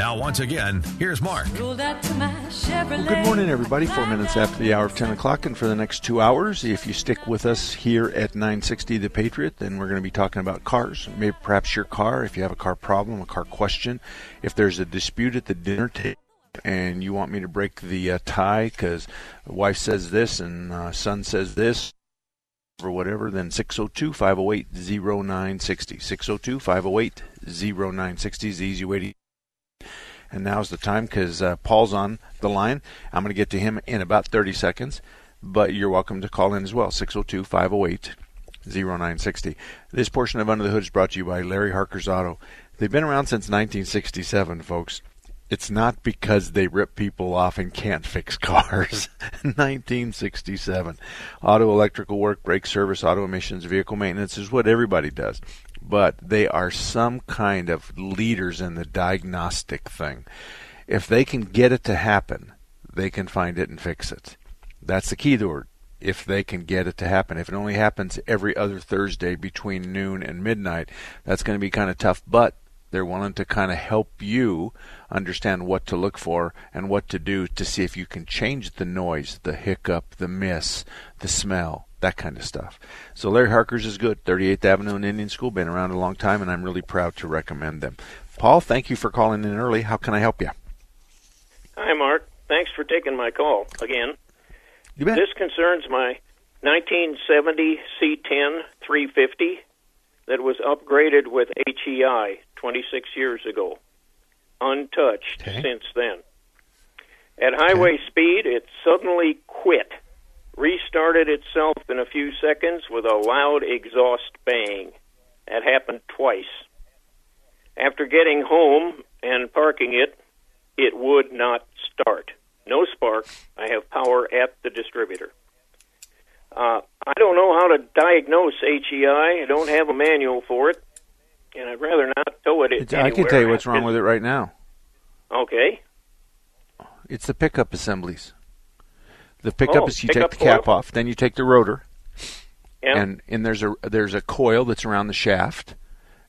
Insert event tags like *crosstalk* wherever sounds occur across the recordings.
Now, once again, here's Mark. Well, good morning, everybody. Four minutes after the hour of 10 o'clock, and for the next two hours, if you stick with us here at 960 The Patriot, then we're going to be talking about cars. Maybe perhaps your car, if you have a car problem, a car question, if there's a dispute at the dinner table. And you want me to break the uh, tie because wife says this and uh, son says this, or whatever, then 602 508 0960. 602 508 0960 is the easy way to and now's the time because uh, Paul's on the line. I'm going to get to him in about 30 seconds, but you're welcome to call in as well 602 508 0960. This portion of Under the Hood is brought to you by Larry Harker's Auto. They've been around since 1967, folks. It's not because they rip people off and can't fix cars. *laughs* 1967. Auto electrical work, brake service, auto emissions, vehicle maintenance is what everybody does but they are some kind of leaders in the diagnostic thing. If they can get it to happen, they can find it and fix it. That's the key to it. If they can get it to happen. If it only happens every other Thursday between noon and midnight, that's going to be kind of tough, but they're willing to kind of help you understand what to look for and what to do to see if you can change the noise, the hiccup, the miss, the smell, that kind of stuff. So Larry Harker's is good. 38th Avenue and Indian School, been around a long time, and I'm really proud to recommend them. Paul, thank you for calling in early. How can I help you? Hi, Mark. Thanks for taking my call again. You bet. This concerns my 1970 C10 350 that was upgraded with HEI 26 years ago, untouched Okay. since then. At highway speed, it suddenly quit, restarted itself in a few seconds with a loud exhaust bang. That happened twice. After getting home and parking it, it would not start. No spark. I have power at the distributor. Uh, I don't know how to diagnose HEI. I don't have a manual for it, and I'd rather not tow it. It's- I can tell you what's wrong with it right now. Okay. It's the pickup assemblies. The pickup Oh, is you take the cap coil. off, then you take the rotor, Yeah. and and there's a there's a coil that's around the shaft,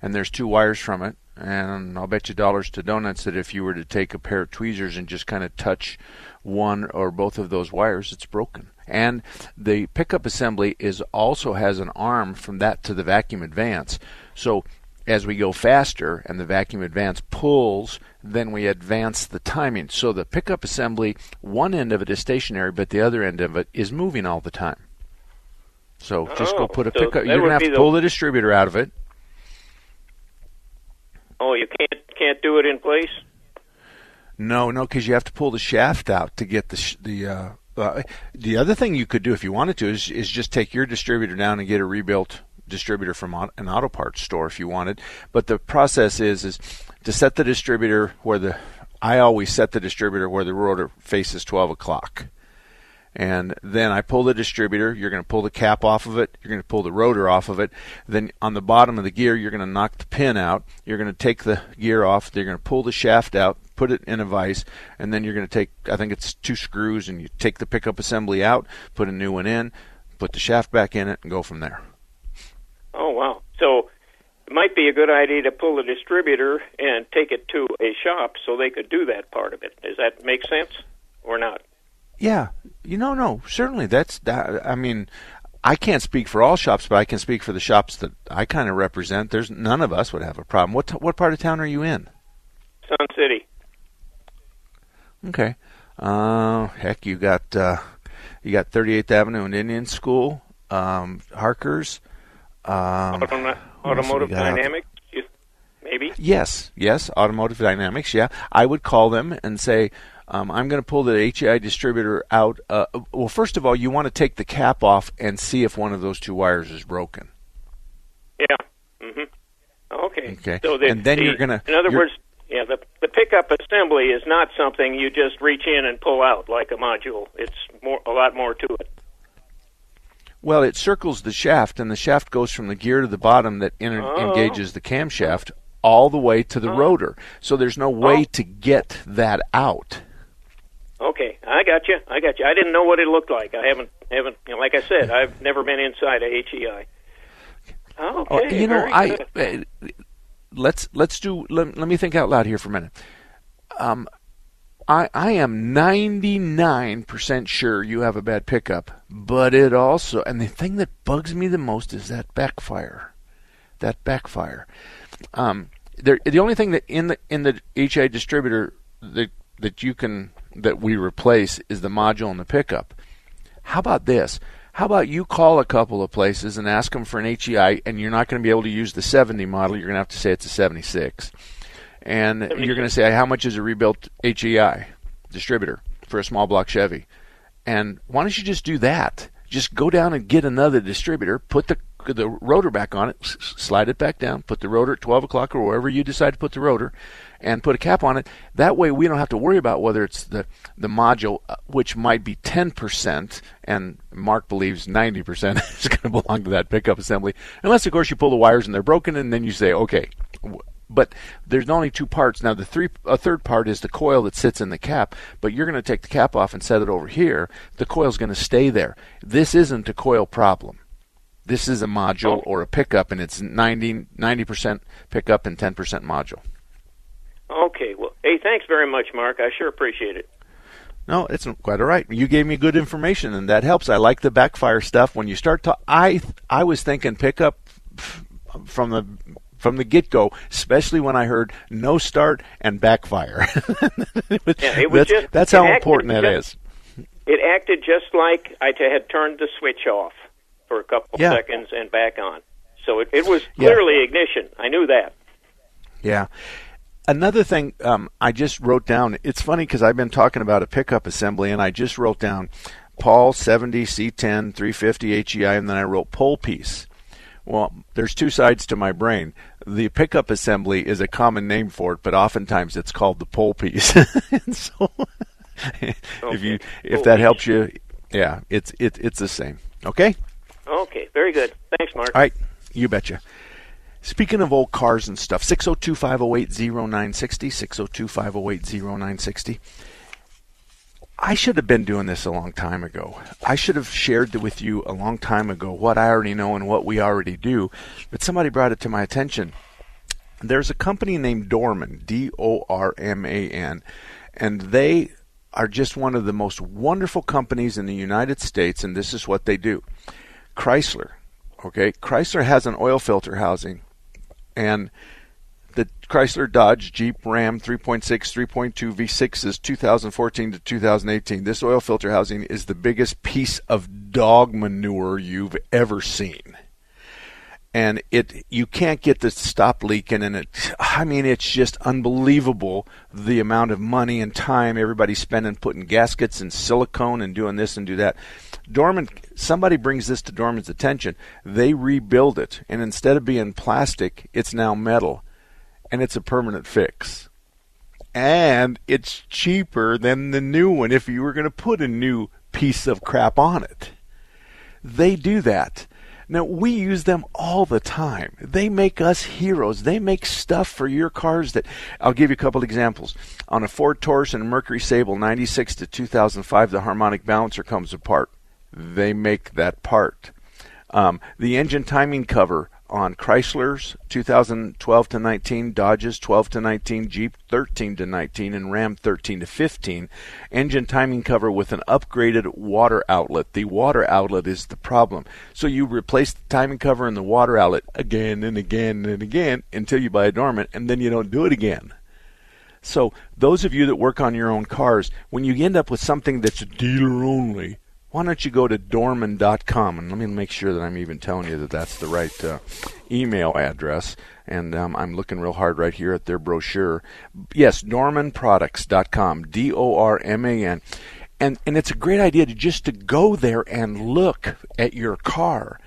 and there's two wires from it. And I'll bet you dollars to donuts that if you were to take a pair of tweezers and just kind of touch one or both of those wires, it's broken. And the pickup assembly is also has an arm from that to the vacuum advance. So as we go faster and the vacuum advance pulls, then we advance the timing. So the pickup assembly, one end of it is stationary, but the other end of it is moving all the time. So just go Oh, put a so pickup. You're gonna have to the- pull the distributor out of it. Oh, you can't can't do it in place. No, no, because you have to pull the shaft out to get the sh- the. Uh, uh, the other thing you could do if you wanted to is is just take your distributor down and get it rebuilt distributor from an auto parts store if you wanted. But the process is is to set the distributor where the I always set the distributor where the rotor faces twelve o'clock. And then I pull the distributor. You're going to pull the cap off of it. You're going to pull the rotor off of it. Then on the bottom of the gear, you're going to knock the pin out. You're going to take the gear off. You're going to pull the shaft out, put it in a vise, and then you're going to take, I think it's two screws, and you take the pickup assembly out, put a new one in, put the shaft back in it, and go from there. Oh wow! So it might be a good idea to pull the distributor and take it to a shop so they could do that part of it. Does that make sense or not? Yeah, you know, no, certainly that's that. I mean, I can't speak for all shops, but I can speak for the shops that I kind of represent. There's none of us would have a problem. What t- what part of town are you in? Sun City. Okay. Uh, heck, you got uh, you got 38th Avenue and Indian School. um, Harkers. Um, Autom- automotive Dynamics, you, maybe. Yes, yes, Automotive Dynamics. Yeah, I would call them and say, um, I'm going to pull the HEI distributor out. Uh, well, first of all, you want to take the cap off and see if one of those two wires is broken. Yeah. hmm Okay. Okay. So the, And then the- you're gonna- In other words, yeah, the the pickup assembly is not something you just reach in and pull out like a module. It's more a lot more to it. Well, it circles the shaft, and the shaft goes from the gear to the bottom that inter- Oh. engages the camshaft all the way to the rotor. So there's no way Oh. to get that out. Okay, I got you. I got you. I didn't know what it looked like. I haven't haven't. You know, like I said, I've never been inside a HEI. Okay. Oh, you know, I uh, let's let's do. Let, let me think out loud here for a minute. Um, I I am ninety nine percent sure you have a bad pickup, but it also and the thing that bugs me the most is that backfire, that backfire. Um, there the only thing that in the in the HEI distributor that that you can that we replace is the module and the pickup. How about this? How about you call a couple of places and ask them for an HEI, and you're not going to be able to use the 70 model. You're going to have to say it's a 76, and you're going to say how much is a rebuilt HEI distributor for a small block Chevy, and why don't you just do that? Just go down and get another distributor, put the the rotor back on it, s- slide it back down, put the rotor at 12 o'clock or wherever you decide to put the rotor, and put a cap on it. That way, we don't have to worry about whether it's the the module, uh, which might be 10%, and Mark believes 90% *laughs* is going to belong to that pickup assembly, unless of course you pull the wires and they're broken, and then you say, okay. But there's only two parts now. The three, a third part is the coil that sits in the cap. But you're going to take the cap off and set it over here. The coil's going to stay there. This isn't a coil problem. This is a module Oh. or a pickup, and it's 90 percent pickup and 10% module. Okay. Well, hey, thanks very much, Mark. I sure appreciate it. No, it's quite all right. You gave me good information, and that helps. I like the backfire stuff. When you start to, I I was thinking pickup from the from the get go, especially when I heard no start and backfire. It was- *laughs* Yeah, it was that's, just- that's how acted important that just- is. It acted just like I had turned the switch off for a couple Yeah. seconds and back on. So it, it was Yeah. clearly ignition. I knew that. Yeah. Another thing um, I just wrote down. It's funny because I've been talking about a pickup assembly, and I just wrote down Paul 70 C10 350 HEI, and then I wrote pole piece. Well, there's two sides to my brain. The pickup assembly is a common name for it, but oftentimes it's called the pole piece. *laughs* and so, *laughs* if you if Pole that piece. helps you, yeah, it's it, it's the same. Okay. Okay, very good. Thanks, Mark. All right, you betcha. Speaking of old cars and stuff, 602 508 0960, 602 508 0960. I should have been doing this a long time ago. I should have shared with you a long time ago what I already know and what we already do, but somebody brought it to my attention. There's a company named Dorman, D O R M A N, and they are just one of the most wonderful companies in the United States, and this is what they do. Chrysler, okay? Chrysler has an oil filter housing, and the Chrysler, Dodge, Jeep, Ram 3.6, 3.2 V6s 2014 to 2018. This oil filter housing is the biggest piece of dog manure you've ever seen. And it you can't get this to stop leaking and it I mean it's just unbelievable the amount of money and time everybody's spending putting gaskets and silicone and doing this and do that. Dorman somebody brings this to Dorman's attention. They rebuild it and instead of being plastic, it's now metal and it's a permanent fix. And it's cheaper than the new one if you were going to put a new piece of crap on it. They do that. Now, we use them all the time. They make us heroes. They make stuff for your cars that I'll give you a couple examples. On a Ford Taurus and a Mercury Sable 96 to 2005, the harmonic balancer comes apart. They make that part. Um, the engine timing cover on Chrysler's 2012 to 19, Dodge's 12 to 19, Jeep 13 to 19, and Ram 13 to 15. Engine timing cover with an upgraded water outlet. The water outlet is the problem. So you replace the timing cover and the water outlet again and again and again until you buy a Dorman, and then you don't do it again. So those of you that work on your own cars, when you end up with something that's dealer only, why don't you go to dorman.com and let me make sure that I'm even telling you that that's the right uh, email address. And um, I'm looking real hard right here at their brochure. Yes, dormanproducts.com, D O R M A N. And and it's a great idea to just to go there and look at your car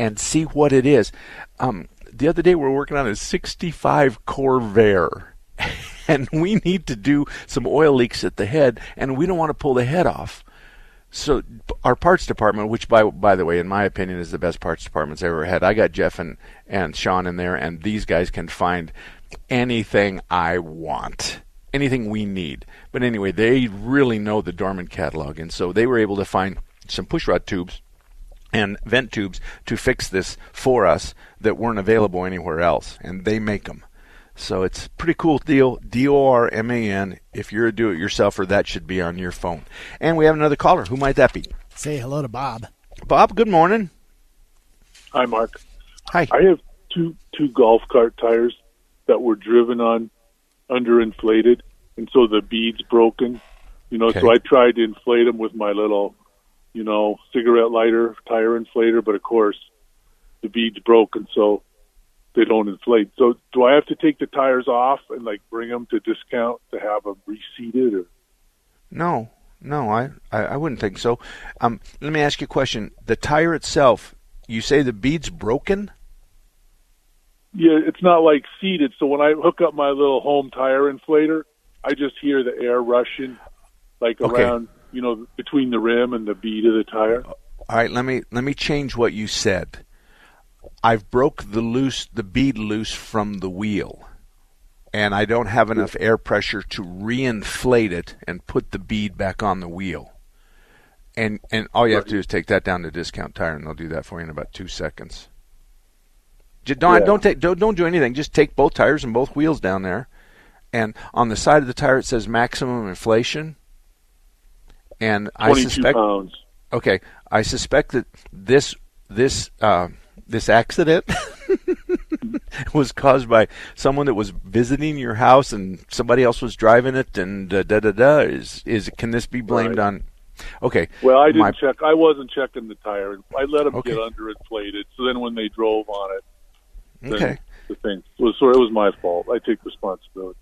and see what it is. Um, the other day we are working on a 65 Corvair. *laughs* and we need to do some oil leaks at the head, and we don't want to pull the head off. So our parts department, which by by the way, in my opinion, is the best parts departments I've ever had. I got Jeff and and Sean in there, and these guys can find anything I want, anything we need. But anyway, they really know the Dorman catalog, and so they were able to find some pushrod tubes and vent tubes to fix this for us that weren't available anywhere else, and they make them. So it's a pretty cool deal. D O R M A N. If you're a do it yourselfer, that should be on your phone. And we have another caller. Who might that be? Say hello to Bob. Bob, good morning. Hi, Mark. Hi. I have two two golf cart tires that were driven on underinflated, and so the bead's broken. You know, Okay. so I tried to inflate them with my little, you know, cigarette lighter tire inflator, but of course, the bead's broken, so they don't inflate. So, do I have to take the tires off and like bring them to discount to have them reseated, or No, no, I, I, I wouldn't think so. Um, let me ask you a question. The tire itself, you say the bead's broken? Yeah, it's not like seated. So when I hook up my little home tire inflator, I just hear the air rushing, like Okay. around, you know, between the rim and the bead of the tire. All right, let me let me change what you said. I've broke the loose the bead loose from the wheel. And I don't have enough air pressure to reinflate it and put the bead back on the wheel. And and all you have to do is take that down to discount tire and they'll do that for you in about 2 seconds. Don't Yeah. don't take don't, don't do anything. Just take both tires and both wheels down there. And on the side of the tire it says maximum inflation. And I suspect pounds. Okay, I suspect that this this uh, this accident *laughs* was caused by someone that was visiting your house and somebody else was driving it and uh, da da da. Is is can this be blamed Right. on? Okay, Well, I didn't my- check. I wasn't checking the tire. I let them Okay. get underinflated. So then when they drove on it, Okay, the thing was so it was my fault. I take responsibility.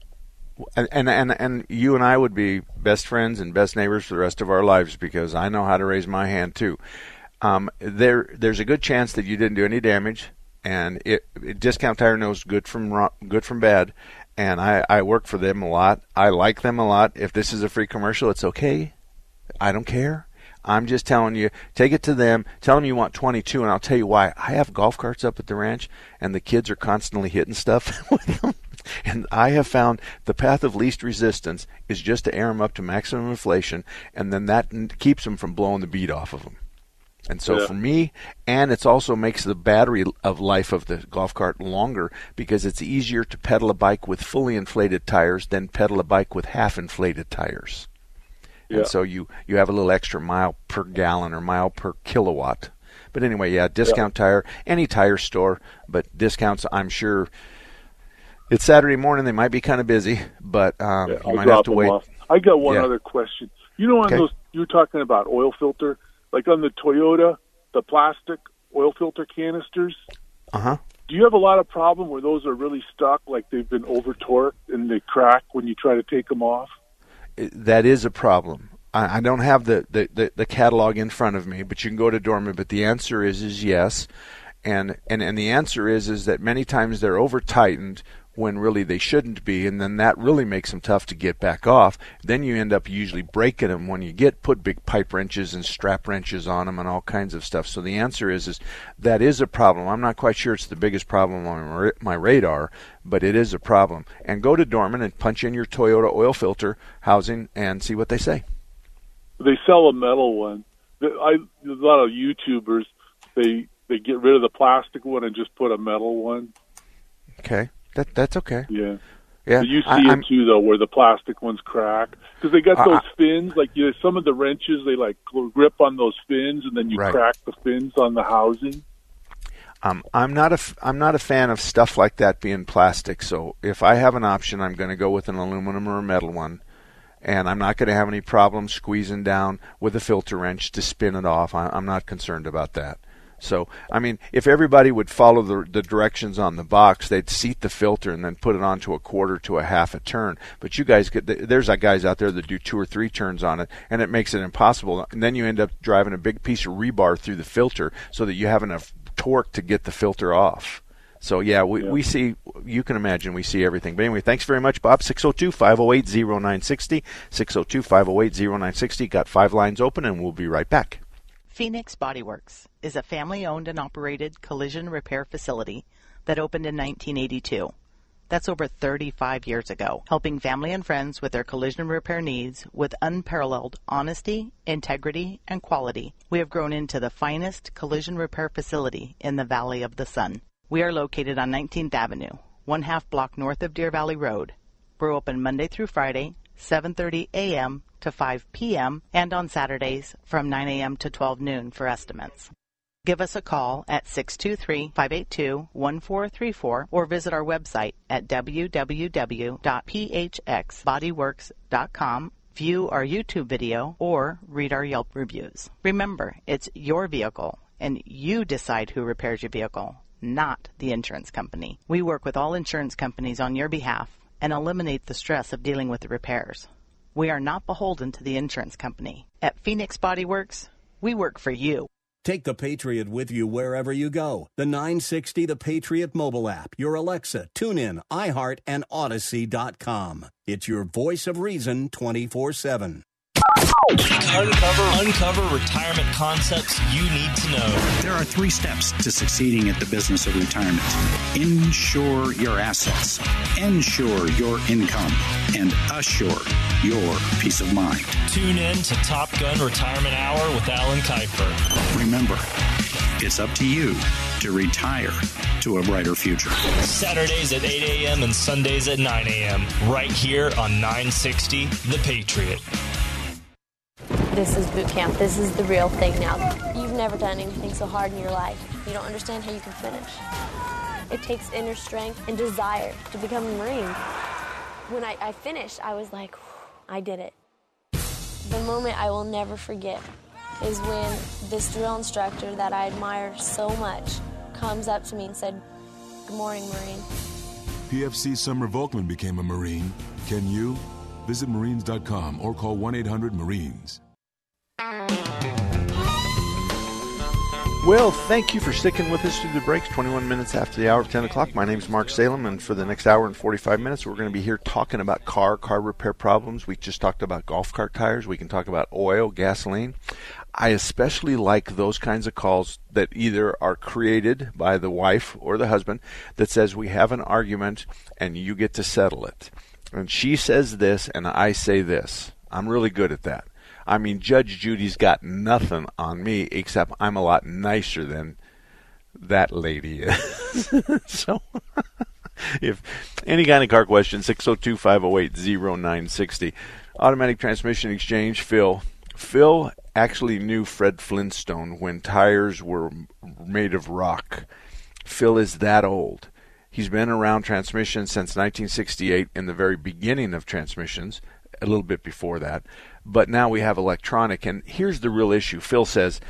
and and and you and I would be best friends and best neighbors for the rest of our lives because I know how to raise my hand too. Um, there, there's a good chance that you didn't do any damage, and it, it discount tire knows good from ro- good from bad. And I, I work for them a lot. I like them a lot. If this is a free commercial, it's okay. I don't care. I'm just telling you, take it to them. Tell them you want 22, and I'll tell you why. I have golf carts up at the ranch, and the kids are constantly hitting stuff *laughs* with them. And I have found the path of least resistance is just to air them up to maximum inflation, and then that keeps them from blowing the bead off of them. And so Yeah. for me, and it also makes the battery of life of the golf cart longer because it's easier to pedal a bike with fully inflated tires than pedal a bike with half inflated tires. Yeah. And so you, you have a little extra mile per gallon or mile per kilowatt. But anyway, yeah, discount tire, any tire store, but discounts, I'm sure. It's Saturday morning; they might be kind of busy, but um, Yeah, you I'll might have to wait. off. I got one Yeah. other question. You know, on Okay. those you're talking about oil filter, like on the Toyota, the plastic oil filter canisters. Uh huh. Do you have a lot of problem where those are really stuck, like they've been over torqued and they crack when you try to take them off? that is a problem. I, I don't have the, the, the, the catalog in front of me, but you can go to Dorman. But the answer is is yes, and and and the answer is is that many times they're over tightened when really they shouldn't be, and then that really makes them tough to get back off. Then you end up usually breaking them when you get put big pipe wrenches and strap wrenches on them and all kinds of stuff. So the answer is is that is a problem. I'm not quite sure it's the biggest problem on my radar, but it is a problem. And go to Dorman and punch in your Toyota oil filter housing and see what they say. They sell a metal one. I a lot of YouTubers they they get rid of the plastic one and just put a metal one. Okay, that that's okay. Yeah. Yeah, But you see I, it too, though, where the plastic ones crack because they got those I- fins. Like you know, some of the wrenches, they like grip on those fins, and then you Right. crack the fins on the housing. Um, I'm not a I'm not a fan of stuff like that being plastic. So if I have an option, I'm going to go with an aluminum or a metal one. and I'm not going to have any problem squeezing down with a filter wrench to spin it off. I'm not concerned about that. So, I mean, if everybody would follow the, the directions on the box, they'd seat the filter and then put it onto a quarter to a half a turn. But you guys get there's that guys out there that do two or three turns on it, and it makes it impossible. And then you end up driving a big piece of rebar through the filter so that you have enough torque to get the filter off. So yeah, we, yeah. we see. You can imagine we see everything. But anyway, thanks very much, Bob. 602-508-0960. 602-508-0960. Got five lines open, and we'll be right back. Phoenix Bodyworks is a family-owned and operated collision repair facility that opened in 1982. That's over 35 years ago, helping family and friends with their collision repair needs with unparalleled honesty, integrity, and quality. We have grown into the finest collision repair facility in the Valley of the Sun. We are located on 19th Avenue, one half block north of Deer Valley Road. We're open Monday through Friday, 7:30 a.m. to 5 p.m. and on Saturdays from 9 a.m. to 12 noon for estimates. Give us a call at 623-582-1434 or visit our website at www.phxbodyworks.com view our YouTube video, or read our Yelp reviews. Remember, it's your vehicle, and you decide who repairs your vehicle not the insurance company. We work with all insurance companies on your behalf and eliminate the stress of dealing with the repairs. We are not beholden to the insurance company. At Phoenix Body Works, we work for you. Take the Patriot with you wherever you go. The 960 The Patriot mobile app, your Alexa, TuneIn, iHeart, and Audacy.com. It's your voice of reason 24 7. Uncover, uncover retirement concepts you need to know. There are three steps to succeeding at the business of retirement insure your assets, ensure your income, and assure your peace of mind. Tune in to Top Gun Retirement Hour with Alan Kifer. Remember, it's up to you to retire to a brighter future. Saturdays at 8 a.m. and Sundays at 9 a.m. right here on 960 The Patriot. This is boot camp. This is the real thing now. You've never done anything so hard in your life. You don't understand how you can finish. It takes inner strength and desire to become a Marine. When I, I finished, I was like, I did it. The moment I will never forget is when this drill instructor that I admire so much comes up to me and said, Good morning, Marine. PFC Summer Volkman became a Marine. Can you? Visit Marines.com or call 1 800 Marines. Well, thank you for sticking with us through the breaks. 21 minutes after the hour of 10 o'clock. My name is Mark Salem, and for the next hour and 45 minutes, we're going to be here talking about car, car repair problems. We just talked about golf cart tires. We can talk about oil, gasoline. I especially like those kinds of calls that either are created by the wife or the husband that says, We have an argument and you get to settle it. And she says this, and I say this. I'm really good at that. I mean, Judge Judy's got nothing on me except I'm a lot nicer than that lady is. *laughs* so, *laughs* if any kind of car question, 602 508 0960. Automatic Transmission Exchange, Phil. Phil actually knew Fred Flintstone when tires were made of rock. Phil is that old. He's been around transmissions since 1968 in the very beginning of transmissions, a little bit before that but now we have electronic. And here's the real issue. Phil says,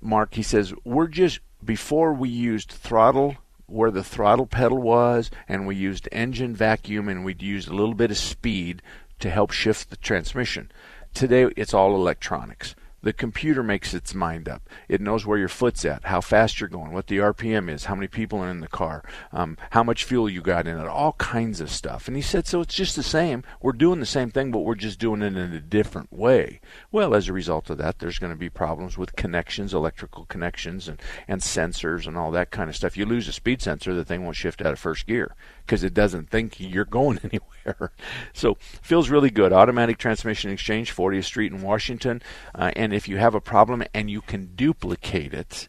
Mark, he says, we're just, before we used throttle where the throttle pedal was, and we used engine vacuum, and we'd used a little bit of speed to help shift the transmission. Today, it's all electronics. The computer makes its mind up. It knows where your foot's at, how fast you're going, what the RPM is, how many people are in the car, um, how much fuel you got in it, all kinds of stuff. And he said, so it's just the same. We're doing the same thing, but we're just doing it in a different way. Well, as a result of that, there's going to be problems with connections, electrical connections, and, and sensors and all that kind of stuff. You lose a speed sensor, the thing won't shift out of first gear because it doesn't think you're going *laughs* anywhere. So feels really good. Automatic Transmission Exchange, 40th Street in Washington, uh, and if you have a problem and you can duplicate it,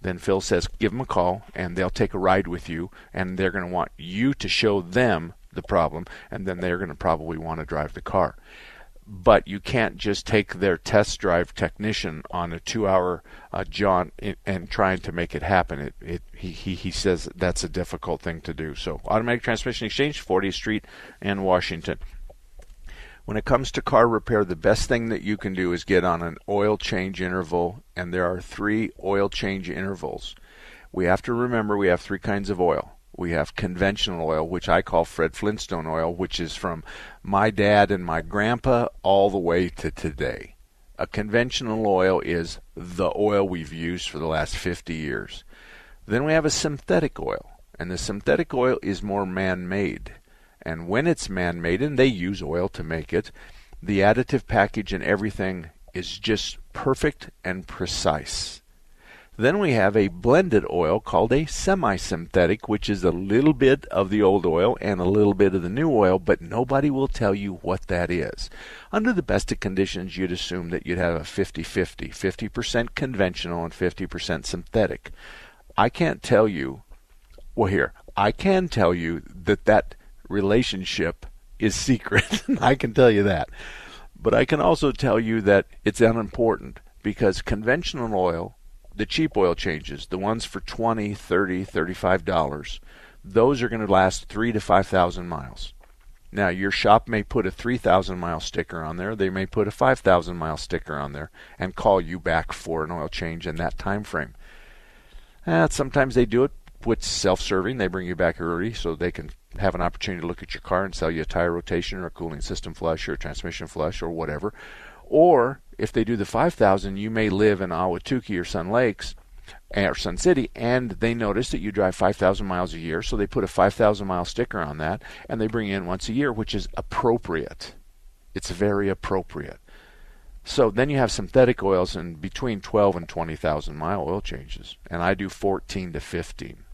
then Phil says give them a call and they'll take a ride with you and they're going to want you to show them the problem and then they're going to probably want to drive the car. But you can't just take their test drive technician on a two-hour uh, jaunt and trying to make it happen. It, it he, he he says that's a difficult thing to do. So automatic transmission exchange, 40th Street and Washington. When it comes to car repair, the best thing that you can do is get on an oil change interval, and there are three oil change intervals. We have to remember we have three kinds of oil. We have conventional oil, which I call Fred Flintstone oil, which is from my dad and my grandpa all the way to today. A conventional oil is the oil we've used for the last 50 years. Then we have a synthetic oil, and the synthetic oil is more man made. And when it's man made, and they use oil to make it, the additive package and everything is just perfect and precise. Then we have a blended oil called a semi synthetic, which is a little bit of the old oil and a little bit of the new oil, but nobody will tell you what that is. Under the best of conditions, you'd assume that you'd have a 50 50, 50% conventional and 50% synthetic. I can't tell you, well, here, I can tell you that that relationship is secret. *laughs* I can tell you that. But I can also tell you that it's unimportant because conventional oil, the cheap oil changes, the ones for 20, 30, 35 dollars, those are going to last 3 to 5,000 miles. Now, your shop may put a 3,000 mile sticker on there, they may put a 5,000 mile sticker on there and call you back for an oil change in that time frame. Uh, sometimes they do it with self-serving. They bring you back early so they can have an opportunity to look at your car and sell you a tire rotation or a cooling system flush or a transmission flush or whatever. Or if they do the 5000, you may live in Ahwatukee or Sun Lakes eh, or Sun City and they notice that you drive 5000 miles a year, so they put a 5000 mile sticker on that and they bring in once a year, which is appropriate. It's very appropriate. So then you have synthetic oils in between 12 and 20,000 mile oil changes, and I do 14 to 15.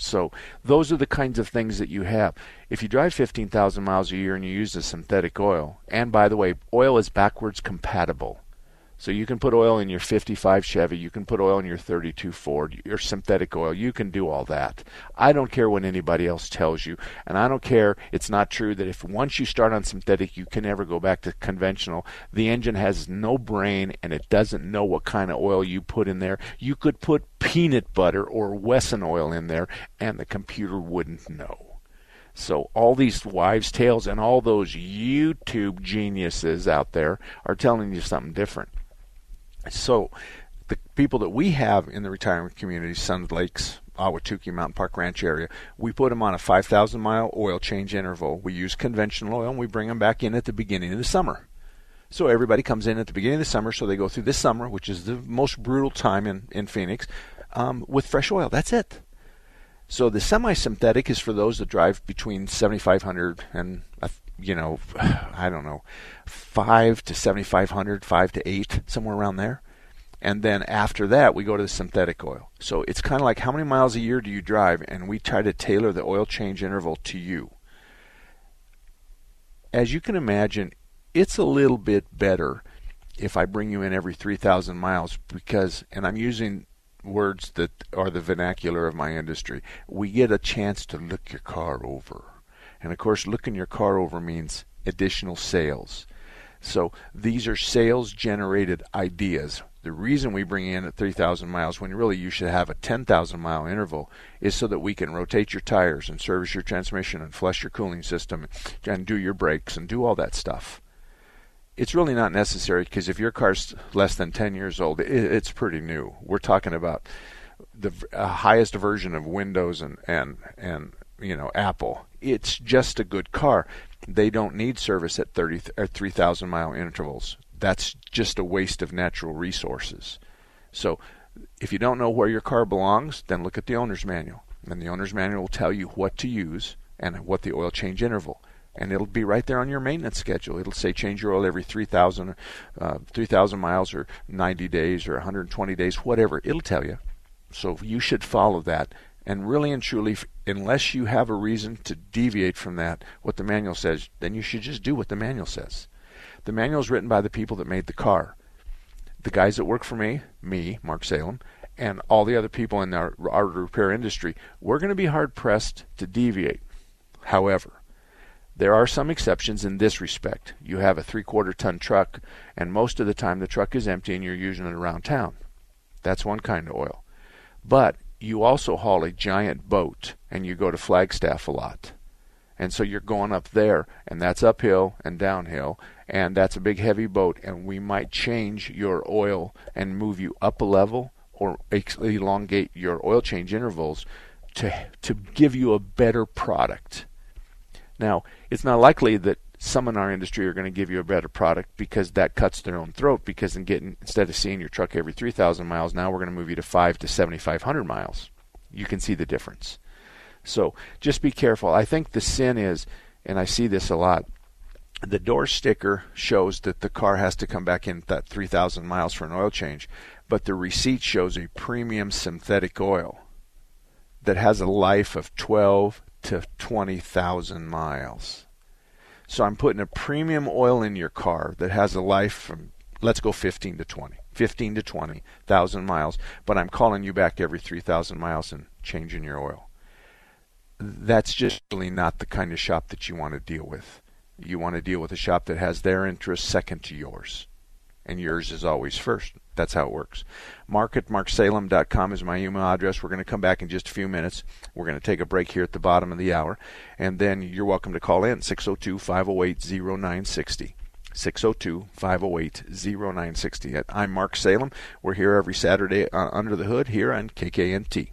So those are the kinds of things that you have. If you drive 15,000 miles a year and you use a synthetic oil, and by the way, oil is backwards compatible. So you can put oil in your 55 Chevy, you can put oil in your 32 Ford, your synthetic oil, you can do all that. I don't care what anybody else tells you, and I don't care it's not true that if once you start on synthetic you can never go back to conventional. The engine has no brain and it doesn't know what kind of oil you put in there. You could put peanut butter or Wesson oil in there and the computer wouldn't know. So all these wives' tales and all those YouTube geniuses out there are telling you something different. So the people that we have in the retirement community, Sun Lakes, Ahwatukee Mountain Park Ranch area, we put them on a 5,000 mile oil change interval. We use conventional oil and we bring them back in at the beginning of the summer. So everybody comes in at the beginning of the summer, so they go through this summer, which is the most brutal time in, in Phoenix, um, with fresh oil. That's it. So the semi-synthetic is for those that drive between 7,500 and you know, *sighs* I don't know, five to 7,500, five to eight, somewhere around there. And then after that, we go to the synthetic oil. So it's kind of like how many miles a year do you drive? And we try to tailor the oil change interval to you. As you can imagine, it's a little bit better if I bring you in every 3,000 miles because, and I'm using words that are the vernacular of my industry, we get a chance to look your car over. And of course, looking your car over means additional sales. So these are sales generated ideas. The reason we bring in at 3,000 miles when really you should have a 10,000 mile interval is so that we can rotate your tires and service your transmission and flush your cooling system and do your brakes and do all that stuff. It's really not necessary because if your car's less than 10 years old, it's pretty new. We're talking about the uh, highest version of Windows and, and, and you know Apple. It's just a good car. They don't need service at 30 or 3,000 mile intervals. That's just a waste of natural resources. So, if you don't know where your car belongs, then look at the owner's manual. And the owner's manual will tell you what to use and what the oil change interval. And it'll be right there on your maintenance schedule. It'll say change your oil every 3,000 uh, 3, miles or 90 days or 120 days, whatever. It'll tell you. So you should follow that and really and truly, unless you have a reason to deviate from that, what the manual says, then you should just do what the manual says. The manual is written by the people that made the car. The guys that work for me, me, Mark Salem, and all the other people in our, our repair industry, we're going to be hard pressed to deviate. However, there are some exceptions in this respect. You have a three quarter ton truck, and most of the time the truck is empty and you're using it around town. That's one kind of oil. But you also haul a giant boat and you go to Flagstaff a lot. And so you're going up there, and that's uphill and downhill, and that's a big heavy boat, and we might change your oil and move you up a level or elongate your oil change intervals to to give you a better product. Now, it's not likely that some in our industry are going to give you a better product because that cuts their own throat because in getting instead of seeing your truck every 3000 miles now we're going to move you to 5 to 7500 miles. You can see the difference. So just be careful. I think the sin is, and I see this a lot, the door sticker shows that the car has to come back in that 3,000 miles for an oil change, but the receipt shows a premium synthetic oil that has a life of 12 to 20,000 miles. So I'm putting a premium oil in your car that has a life from let's go 15 to 20, 15 to 20,000 miles, but I'm calling you back every 3,000 miles and changing your oil that's just really not the kind of shop that you want to deal with. You want to deal with a shop that has their interests second to yours, and yours is always first. That's how it works. Mark at marksalem.com is my email address. We're going to come back in just a few minutes. We're going to take a break here at the bottom of the hour, and then you're welcome to call in 602 508 0960. 602 508 0960. I'm Mark Salem. We're here every Saturday uh, under the hood here on KKNT.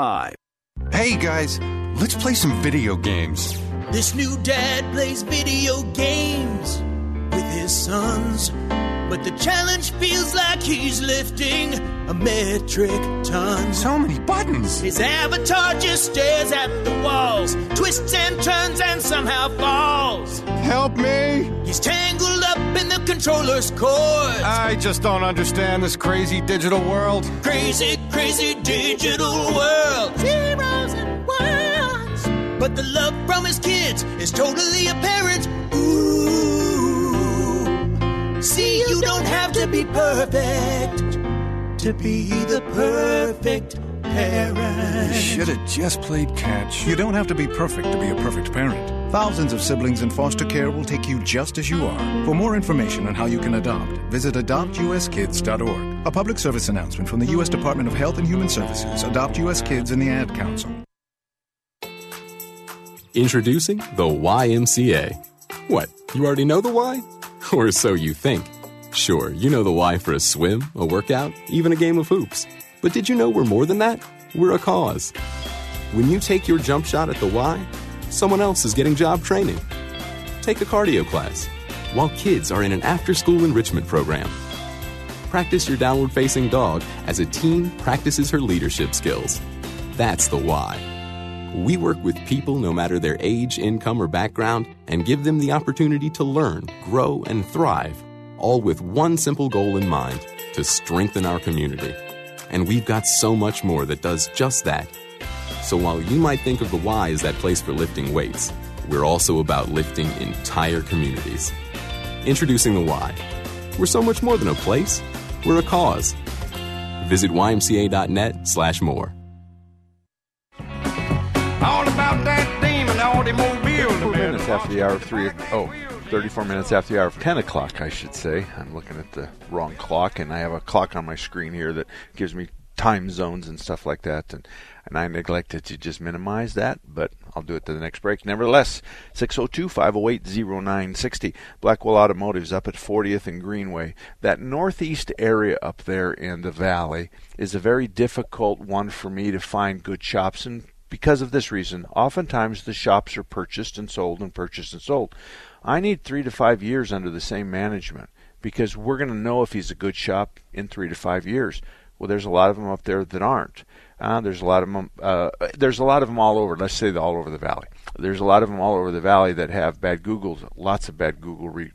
five. Hey guys, let's play some video games. This new dad plays video games with his sons. But the challenge feels like he's lifting a metric ton. So many buttons. His avatar just stares at the walls, twists and turns and somehow falls. Help me! He's tangled up in the controller's cord. I just don't understand this crazy digital world. Crazy, crazy digital world. Zeros and ones. But the love from his kids is totally apparent. Ooh. See, you don't have to be perfect to be the perfect parent. You Should have just played catch. You don't have to be perfect to be a perfect parent. Thousands of siblings in foster care will take you just as you are. For more information on how you can adopt, visit adoptuskids.org. A public service announcement from the U.S. Department of Health and Human Services, Adopt U.S. Kids, and the Ad Council. Introducing the YMCA. What, you already know the why? *laughs* Or so you think. Sure, you know the why for a swim, a workout, even a game of hoops. But did you know we're more than that? We're a cause. When you take your jump shot at the Y, someone else is getting job training. Take a cardio class while kids are in an after school enrichment program. Practice your downward facing dog as a teen practices her leadership skills. That's the why. We work with people no matter their age, income, or background and give them the opportunity to learn, grow, and thrive, all with one simple goal in mind to strengthen our community. And we've got so much more that does just that. So while you might think of the Y as that place for lifting weights, we're also about lifting entire communities. Introducing the Y. We're so much more than a place, we're a cause. Visit ymca.net slash more. All about that demon automobile. 34 minutes after the hour of 3 oh 34 minutes after the hour of 10 o'clock, I should say. I'm looking at the wrong clock, and I have a clock on my screen here that gives me time zones and stuff like that. And, and I neglected to just minimize that, but I'll do it to the next break. Nevertheless, 602 508 0960. Blackwell Automotive's up at 40th and Greenway. That northeast area up there in the valley is a very difficult one for me to find good shops and because of this reason. Oftentimes the shops are purchased and sold and purchased and sold. I need three to five years under the same management because we're going to know if he's a good shop in three to five years. Well, there's a lot of them up there that aren't. Uh, there's a lot of them. Uh, there's a lot of them all over. Let's say all over the valley. There's a lot of them all over the valley that have bad Google's. Lots of bad Google re-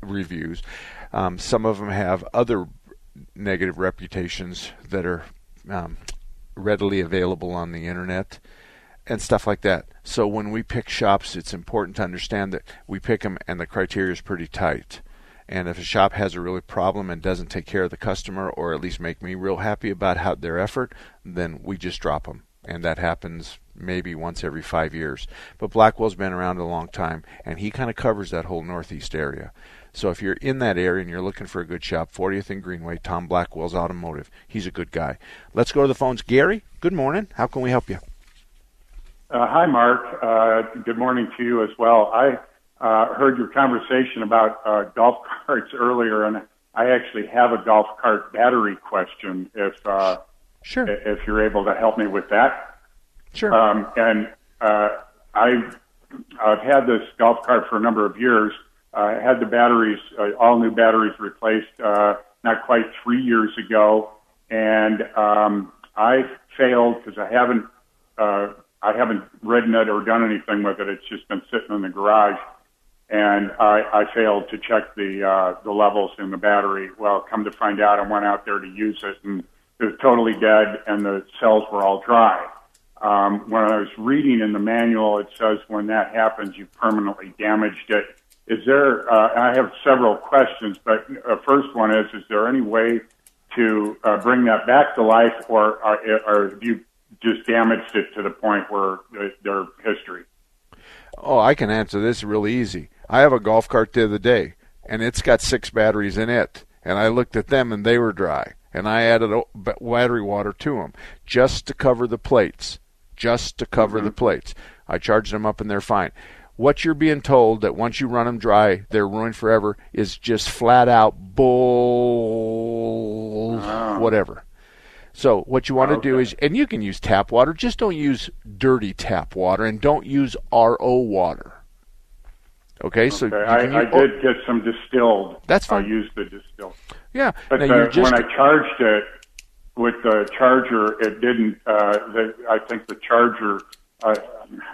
reviews. Um, some of them have other negative reputations that are um, readily available on the internet and stuff like that. So when we pick shops, it's important to understand that we pick them and the criteria is pretty tight. And if a shop has a really problem and doesn't take care of the customer, or at least make me real happy about how their effort, then we just drop them. And that happens maybe once every five years. But Blackwell's been around a long time, and he kind of covers that whole northeast area. So if you're in that area and you're looking for a good shop, 40th and Greenway, Tom Blackwell's Automotive. He's a good guy. Let's go to the phones. Gary, good morning. How can we help you? Uh, hi, Mark. Uh, good morning to you as well. I uh, heard your conversation about uh, golf *laughs* carts earlier, and I actually have a golf cart battery question. If uh, sure, if you're able to help me with that, sure. Um, and uh, I've I've had this golf cart for a number of years. I had the batteries, uh, all new batteries replaced, uh, not quite three years ago, and um, I failed because I haven't uh, I haven't ridden it or done anything with it. It's just been sitting in the garage, and I, I failed to check the uh, the levels in the battery. Well, come to find out, I went out there to use it, and it was totally dead, and the cells were all dry. Um, when I was reading in the manual, it says when that happens, you've permanently damaged it. Is there? Uh, I have several questions, but uh, first one is: Is there any way to uh, bring that back to life, or, or, or have you just damaged it to the point where they're history. Oh, I can answer this really easy. I have a golf cart the other day, and it's got six batteries in it, and I looked at them and they were dry, and I added battery water to them just to cover the plates, just to cover mm-hmm. the plates. I charged them up and they're fine. What you're being told that once you run them dry, they're ruined forever is just flat out bull, oh. whatever. So what you want to okay. do is, and you can use tap water. Just don't use dirty tap water, and don't use RO water. Okay, so okay. I, use, I, did get some distilled. That's fine. I used the distilled. Yeah, but the, just, when I charged it with the charger, it didn't. Uh, the, I think the charger. Uh,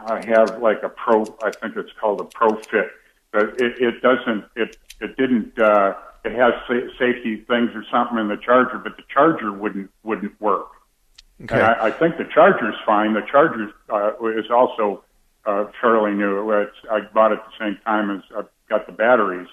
I have like a pro. I think it's called a Pro Fit, but it, it doesn't. It it didn't. Uh, it has sa- safety things or something in the charger, but the charger wouldn't wouldn't work. Okay. And I, I think the charger's fine. The charger uh, is also uh, fairly new. It's, I bought it at the same time as I got the batteries.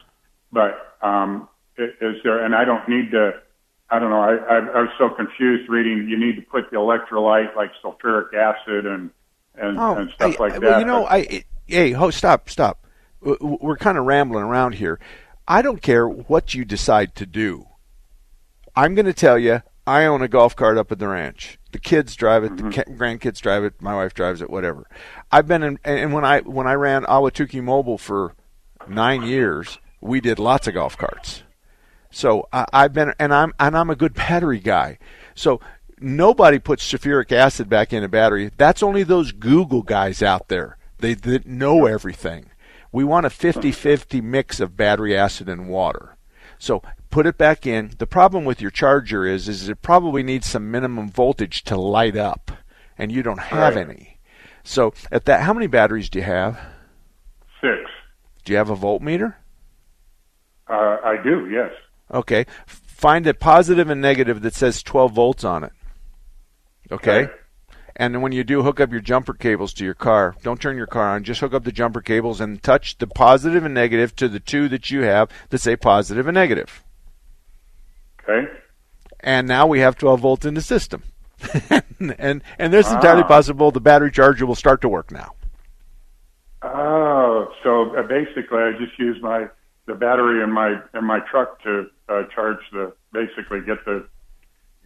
But um, is there? And I don't need to. I don't know. I, I, I was so confused reading. You need to put the electrolyte like sulfuric acid and and, oh, and stuff I, like well, that. You know, but, I hey, ho, stop, stop. We're kind of rambling around here. I don't care what you decide to do. I'm going to tell you, I own a golf cart up at the ranch. The kids drive it, mm-hmm. the grandkids drive it, my wife drives it, whatever. I've been in, and when I when I ran Ahwatukee Mobile for nine years, we did lots of golf carts. So I, I've been, and I'm and I'm a good battery guy. So nobody puts sulfuric acid back in a battery. That's only those Google guys out there. They, they know everything. We want a 50 50 mix of battery acid and water. So put it back in. The problem with your charger is, is it probably needs some minimum voltage to light up, and you don't have right. any. So at that, how many batteries do you have? Six. Do you have a voltmeter? Uh, I do. Yes. Okay. Find a positive and negative that says 12 volts on it. Okay. Okay. And then when you do hook up your jumper cables to your car, don't turn your car on. Just hook up the jumper cables and touch the positive and negative to the two that you have that say positive and negative. Okay. And now we have 12 volts in the system. *laughs* and and there's entirely Ah. possible the battery charger will start to work now. Oh, so uh, basically, I just use my the battery in my in my truck to uh, charge the basically get the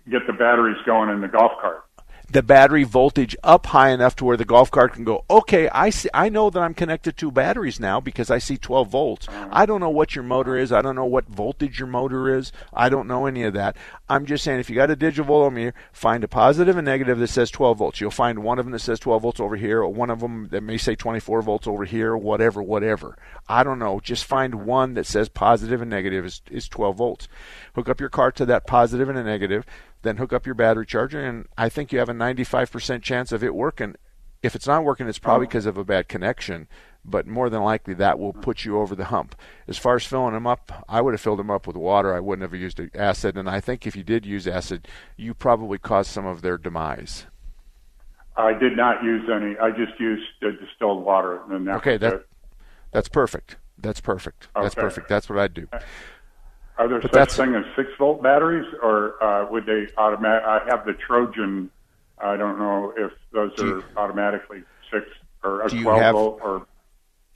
get the batteries going in the golf cart. The battery voltage up high enough to where the golf cart can go, okay, I see, I know that I'm connected to batteries now because I see 12 volts. I don't know what your motor is. I don't know what voltage your motor is. I don't know any of that. I'm just saying if you got a digital voltmeter, find a positive and negative that says 12 volts. You'll find one of them that says 12 volts over here, or one of them that may say 24 volts over here, whatever, whatever. I don't know. Just find one that says positive and negative is, is 12 volts. Hook up your car to that positive and a negative then hook up your battery charger, and I think you have a 95% chance of it working. If it's not working, it's probably because of a bad connection, but more than likely that will put you over the hump. As far as filling them up, I would have filled them up with water. I wouldn't have used acid, and I think if you did use acid, you probably caused some of their demise. I did not use any. I just used uh, distilled water, and that Okay, that that's perfect. That's perfect. That's Okay. perfect. That's what I'd do. Are there But such thing as six volt batteries, or uh, would they automatic? I have the Trojan. I don't know if those are you- automatically six or a twelve have- volt or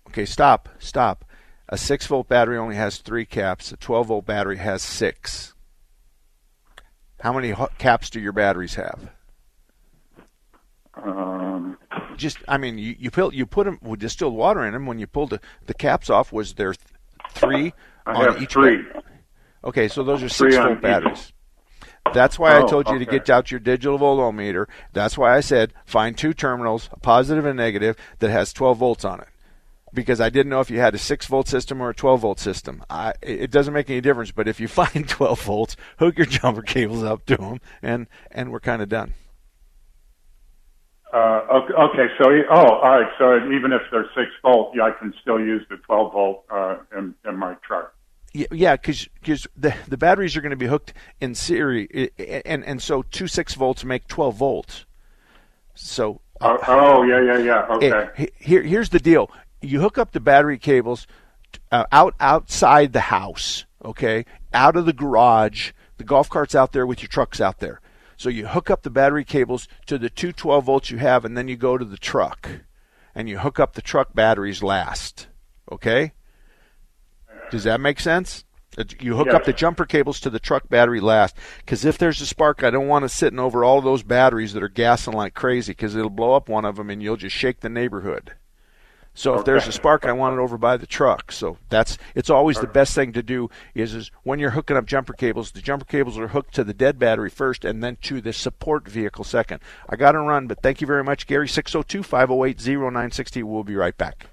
Okay, stop, stop. A 6 volt battery only has three caps. A 12 volt battery has six. How many caps do your batteries have? um, Just, I mean, you you put you put them with distilled water in them. When you pulled the, the caps off, was there th- three I on have each? three. Okay, so those are six volt batteries. That's why I Oh, told you to get out your digital voltmeter. That's why I said find two terminals, a positive and negative, that has 12 volts on it. Because I didn't know if you had a 6 volt system or a 12 volt system. I, it doesn't make any difference, but if you *laughs* find 12 volts, hook your jumper cables up to them, and, and we're kind of done. Uh, okay, okay, so oh, all right. So even if they're six volt, yeah, I can still use the twelve volt uh, in in my truck. Yeah, because because the the batteries are going to be hooked in series, and and so two six volts make twelve volts. So Oh, oh, yeah, yeah, yeah. Okay. he- here here's the deal: you hook up the battery cables uh, out outside the house, okay, out of the garage. The golf cart's out there with your trucks out there. So you hook up the battery cables to the two 12 volts you have, and then you go to the truck, and you hook up the truck batteries last. Okay. Does that make sense? Uh, You hook up the jumper cables to the truck battery last, because if there's a spark, I don't want it sitting over all those batteries that are gassing like crazy, because it'll blow up one of them and you'll just shake the neighborhood. So if there's a spark, I want it over by the truck. So that's it's always the best thing to do is is when you're hooking up jumper cables, the jumper cables are hooked to the dead battery first and then to the support vehicle second. I got to run, but thank you very much, Gary. 602-508-0960. We'll be right back.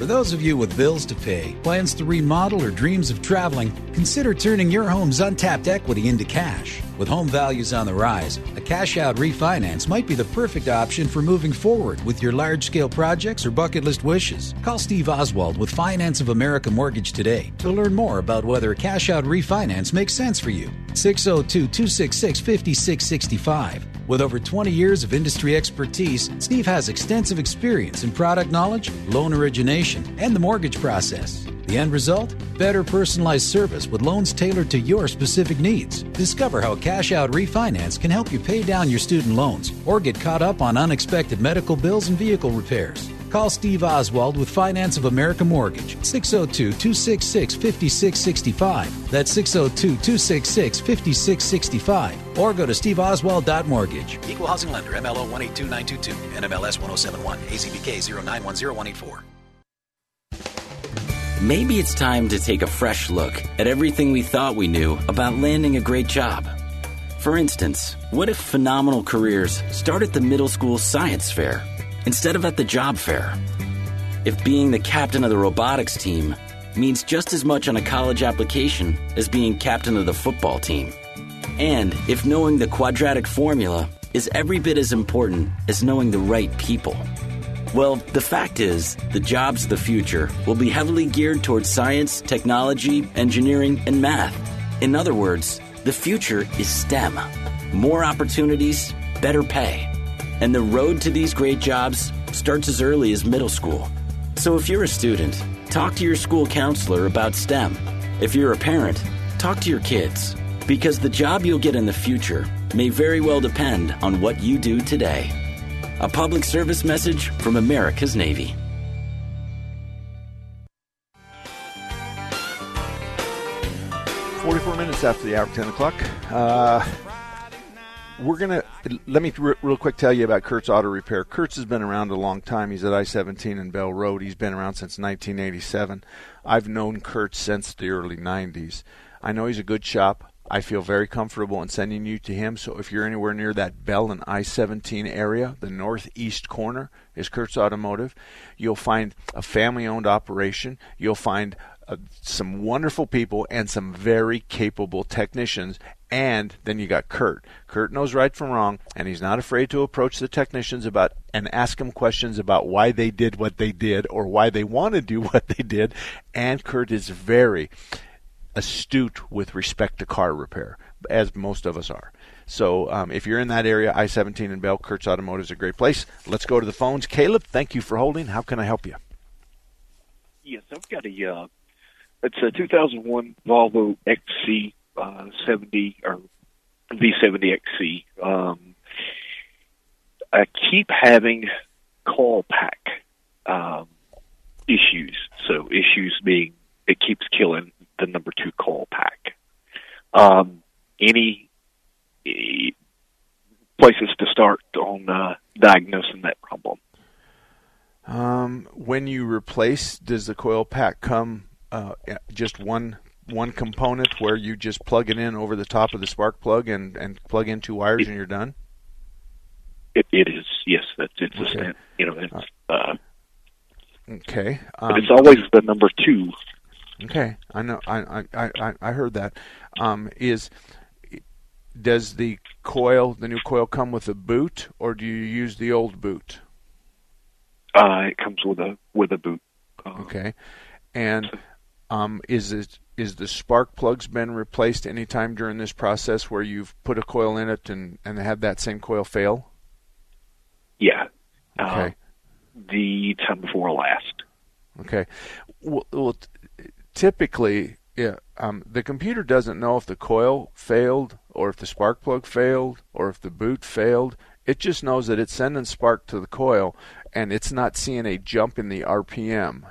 For those of you with bills to pay, plans to remodel, or dreams of traveling, consider turning your home's untapped equity into cash. With home values on the rise, a cash out refinance might be the perfect option for moving forward with your large scale projects or bucket list wishes. Call Steve Oswald with Finance of America Mortgage today to learn more about whether a cash out refinance makes sense for you. 602 266 5665. With over 20 years of industry expertise, Steve has extensive experience in product knowledge, loan origination, and the mortgage process. The end result? Better personalized service with loans tailored to your specific needs. Discover how cash out refinance can help you pay down your student loans or get caught up on unexpected medical bills and vehicle repairs. Call Steve Oswald with Finance of America Mortgage, 602 266 5665. That's 602 266 5665. Or go to steveoswald.mortgage. Equal housing lender, MLO 182922, NMLS 1071, ACBK 0910184. Maybe it's time to take a fresh look at everything we thought we knew about landing a great job. For instance, what if phenomenal careers start at the middle school science fair instead of at the job fair? If being the captain of the robotics team means just as much on a college application as being captain of the football team? And if knowing the quadratic formula is every bit as important as knowing the right people. Well, the fact is, the jobs of the future will be heavily geared towards science, technology, engineering, and math. In other words, the future is STEM. More opportunities, better pay. And the road to these great jobs starts as early as middle school. So if you're a student, talk to your school counselor about STEM. If you're a parent, talk to your kids. Because the job you'll get in the future may very well depend on what you do today. A public service message from America's Navy. Forty-four minutes after the hour, ten o'clock. Uh, we're gonna let me r- real quick tell you about Kurt's Auto Repair. Kurt's has been around a long time. He's at I-17 and Bell Road. He's been around since 1987. I've known Kurt since the early 90s. I know he's a good shop. I feel very comfortable in sending you to him. So if you're anywhere near that Bell and I-17 area, the northeast corner is Kurt's Automotive. You'll find a family-owned operation. You'll find uh, some wonderful people and some very capable technicians. And then you got Kurt. Kurt knows right from wrong, and he's not afraid to approach the technicians about and ask them questions about why they did what they did or why they want to do *laughs* what they did. And Kurt is very astute with respect to car repair, as most of us are. So um, if you're in that area, I-17 and Bell, Kurt's Automotive is a great place. Let's go to the phones. Caleb, thank you for holding. How can I help you? Yes, I've got a. Uh, it's a 2001 Volvo XC uh, 70 or V70 XC. Um, I keep having coil pack um, issues. So issues being it keeps killing the number two coil pack. Um, any eh, places to start on uh, diagnosing that problem? Um, when you replace, does the coil pack come uh, just one one component where you just plug it in over the top of the spark plug and, and plug in two wires it, and you're done? It, it is. Yes, that's it's okay. a stand, you know it's. Uh, okay, um, but it's always the number two. Okay, I know. I I I, I heard that. Um, is does the coil, the new coil, come with a boot, or do you use the old boot? Uh, it comes with a with a boot. Uh, okay, and um, is it is the spark plugs been replaced anytime during this process where you've put a coil in it and and had that same coil fail? Yeah. Okay. Uh, the time before last. Okay. Well, well typically, yeah, um, the computer doesn't know if the coil failed or if the spark plug failed or if the boot failed. It just knows that it's sending spark to the coil and it's not seeing a jump in the RPM.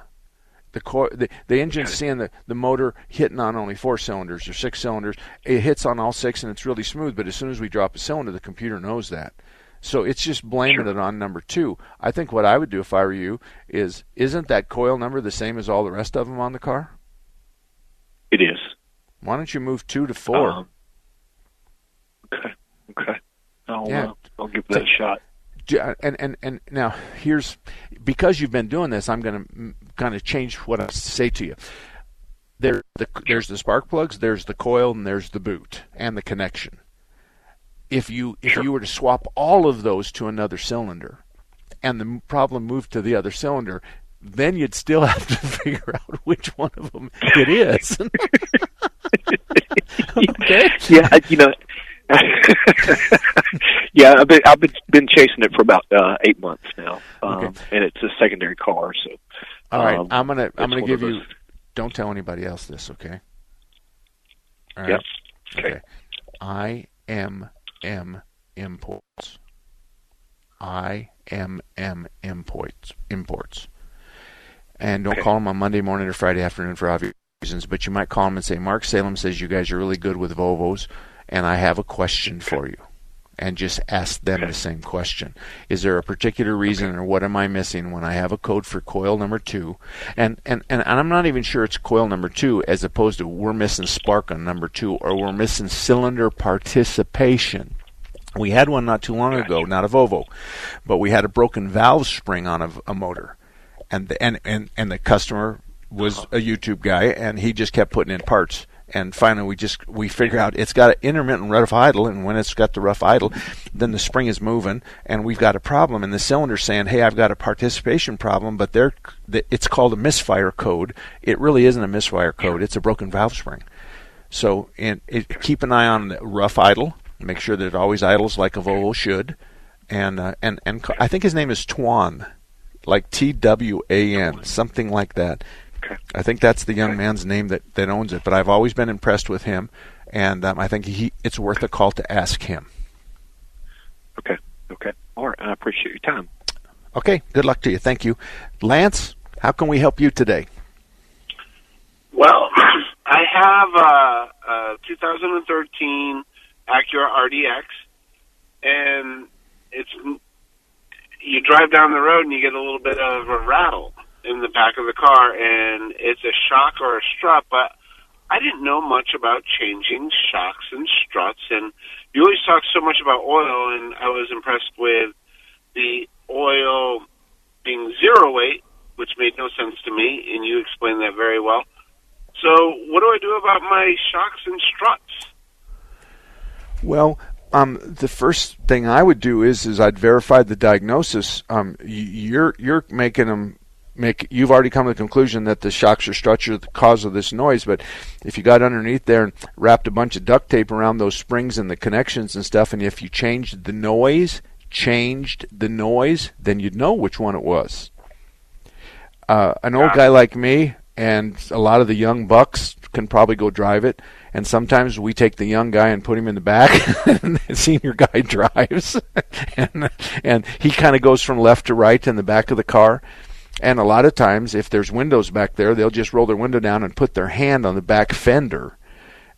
The coil, the, the engine's seeing the, the motor hitting on only four cylinders or six cylinders. It hits on all six and it's really smooth, but as soon as we drop a cylinder, the computer knows that. So it's just blaming sure. it on number two. I think what I would do if I were you is, isn't that coil number the same as all the rest of them on the car? It is. Why don't you move two to four? Um, okay. Okay. I'll, yeah. Uh, I'll give that a shot. And and and now here's because you've been doing this, I'm going to kind of change what I say to you. There, the, there's the spark plugs, there's the coil, and there's the boot and the connection. If you if sure. you were to swap all of those to another cylinder, and the problem moved to the other cylinder, then you'd still *laughs* have to figure out which one of them it is. okay. *laughs* Yeah, you know. *laughs* yeah, I've been I've been, been chasing it for about uh, eight months now, um, okay. and it's a secondary car. So, all right, um, I'm gonna I'm gonna give you. Don't tell anybody else this, okay? All right. Yep. Okay. okay. I M M imports. I M M imports imports. And don't okay. call them on Monday morning or Friday afternoon for obvious reasons, but you might call them and say, Mark Salem says you guys are really good with Volvos, and I have a question for you. And just ask them okay. the same question. Is there a particular reason, or what am I missing when I have a code for coil number two? And, and, and I'm not even sure it's coil number two, as opposed to we're missing spark on number two, or we're missing cylinder participation. We had one not too long gotcha. ago, not a Volvo, but we had a broken valve spring on a, a motor and the, and and and the customer was a YouTube guy, and he just kept putting in parts, and finally we just we figure out it's got an intermittent rough idle, and when it's got the rough idle, then the spring is moving, and we've got a problem, and the cylinder's saying, "Hey, I've got a participation problem," but they're it's called a misfire code. It really isn't a misfire code; it's a broken valve spring. So, and it, keep an eye on the rough idle. Make sure that it always idles like a Volvo should, and uh, and and I think his name is Twan, like T W A N, something like that. I think that's the young man's name that, that owns it. But I've always been impressed with him, and um, I think he it's worth a call to ask him. Okay. Okay. All right. I appreciate your time. Okay. Good luck to you. Thank you, Lance. How can we help you today? Well, *clears throat* I have a, a 2013 Acura RDX, and it's you drive down the road and you get a little bit of a rattle in the back of the car, and it's a shock or a strut. But I didn't know much about changing shocks and struts, and you always talk so much about oil, and I was impressed with the oil being zero weight, which made no sense to me, and you explained that very well. So, what do I do about my shocks and struts? Well, um, the first thing I would do is is I'd verify the diagnosis. Um, you're you're making them make you've already come to the conclusion that the shocks or struts are the cause of this noise. But if you got underneath there and wrapped a bunch of duct tape around those springs and the connections and stuff, and if you changed the noise, changed the noise, then you'd know which one it was. Uh, an old guy like me and a lot of the young bucks can probably go drive it. And sometimes we take the young guy and put him in the back, *laughs* and the senior guy *laughs* drives, and and he kind of goes from left to right in the back of the car. And a lot of times, if there's windows back there, they'll just roll their window down and put their hand on the back fender,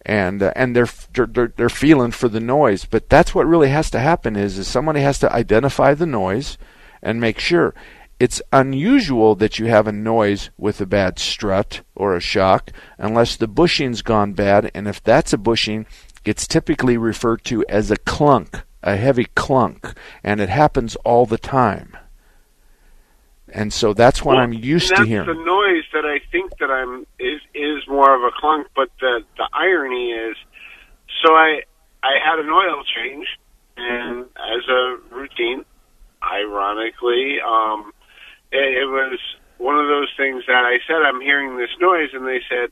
and uh, and they're, they're they're feeling for the noise. But that's what really has to happen is is somebody has to identify the noise, and make sure. It's unusual that you have a noise with a bad strut or a shock, unless the bushing's gone bad. And if that's a bushing, it's typically referred to as a clunk, a heavy clunk, and it happens all the time and so that's what well, I'm used to hearing. the noise that I think that I'm is is more of a clunk, but the the irony is, so I I had an oil change, and as a routine, ironically, um, it, it was one of those things that I said I'm hearing this noise, and they said,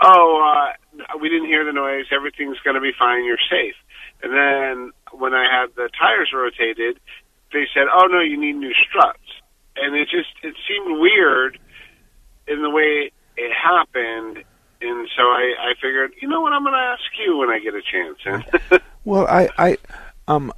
"Oh, uh, we didn't hear the noise. Everything's going to be fine. You're safe." And then when I had the tires rotated, they said, "Oh no, you need new struts." and it just it seemed weird in the way it happened and so I, I figured, you know what, I'm going to ask you when I get a chance. *laughs* well, I, I, um,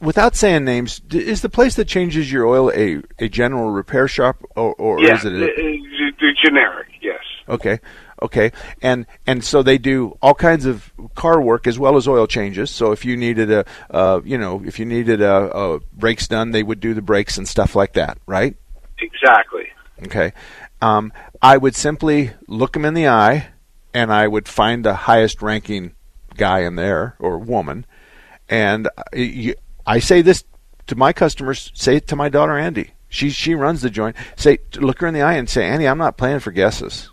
without saying names, is the place that changes your oil a, a general repair shop, or, or yeah, is it a, the, the generic? Yes. Okay, okay, and and so they do all kinds of car work as well as oil changes. So if you needed a, uh, you know, if you needed a, a brakes done, they would do the brakes and stuff like that, right? Exactly. Okay, um, I would simply look them in the eye, and I would find the highest ranking guy in there or woman, and you, I say this to my customers. Say it to my daughter Andy. She she runs the joint. Say look her in the eye and say, Andy, I'm not playing for guesses.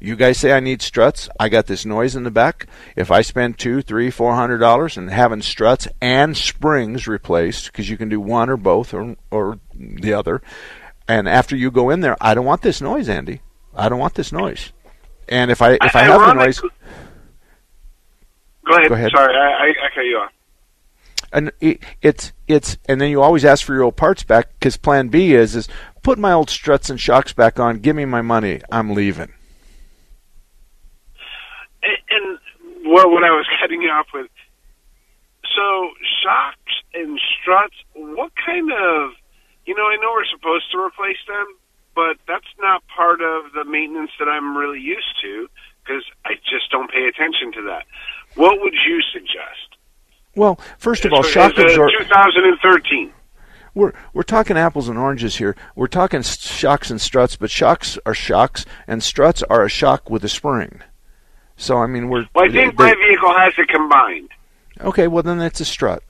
You guys say I need struts. I got this noise in the back. If I spend two, three, four hundred dollars and having struts and springs replaced, because you can do one or both or or the other, and after you go in there, I don't want this noise, Andy. I don't want this noise. And if I if I, I have the noise, go ahead. Go ahead. Sorry, I, I cut you off. And it, it's it's and then you always ask for your old parts back because Plan B is is put my old struts and shocks back on. Give me my money. I'm leaving and what, what I was *laughs* cutting off with. So shocks and struts, what kind of, you know, I know we're supposed to replace them, but that's not part of the maintenance that I'm really used to because I just don't pay attention to that. What would you suggest? Well, first of all, shock absorber. 2013. We're we're talking apples and oranges here. We're talking shocks and struts, but shocks are shocks and struts are a shock with a spring. So I mean, we're. Well, I think they, my vehicle has it combined. Okay, well then it's a strut.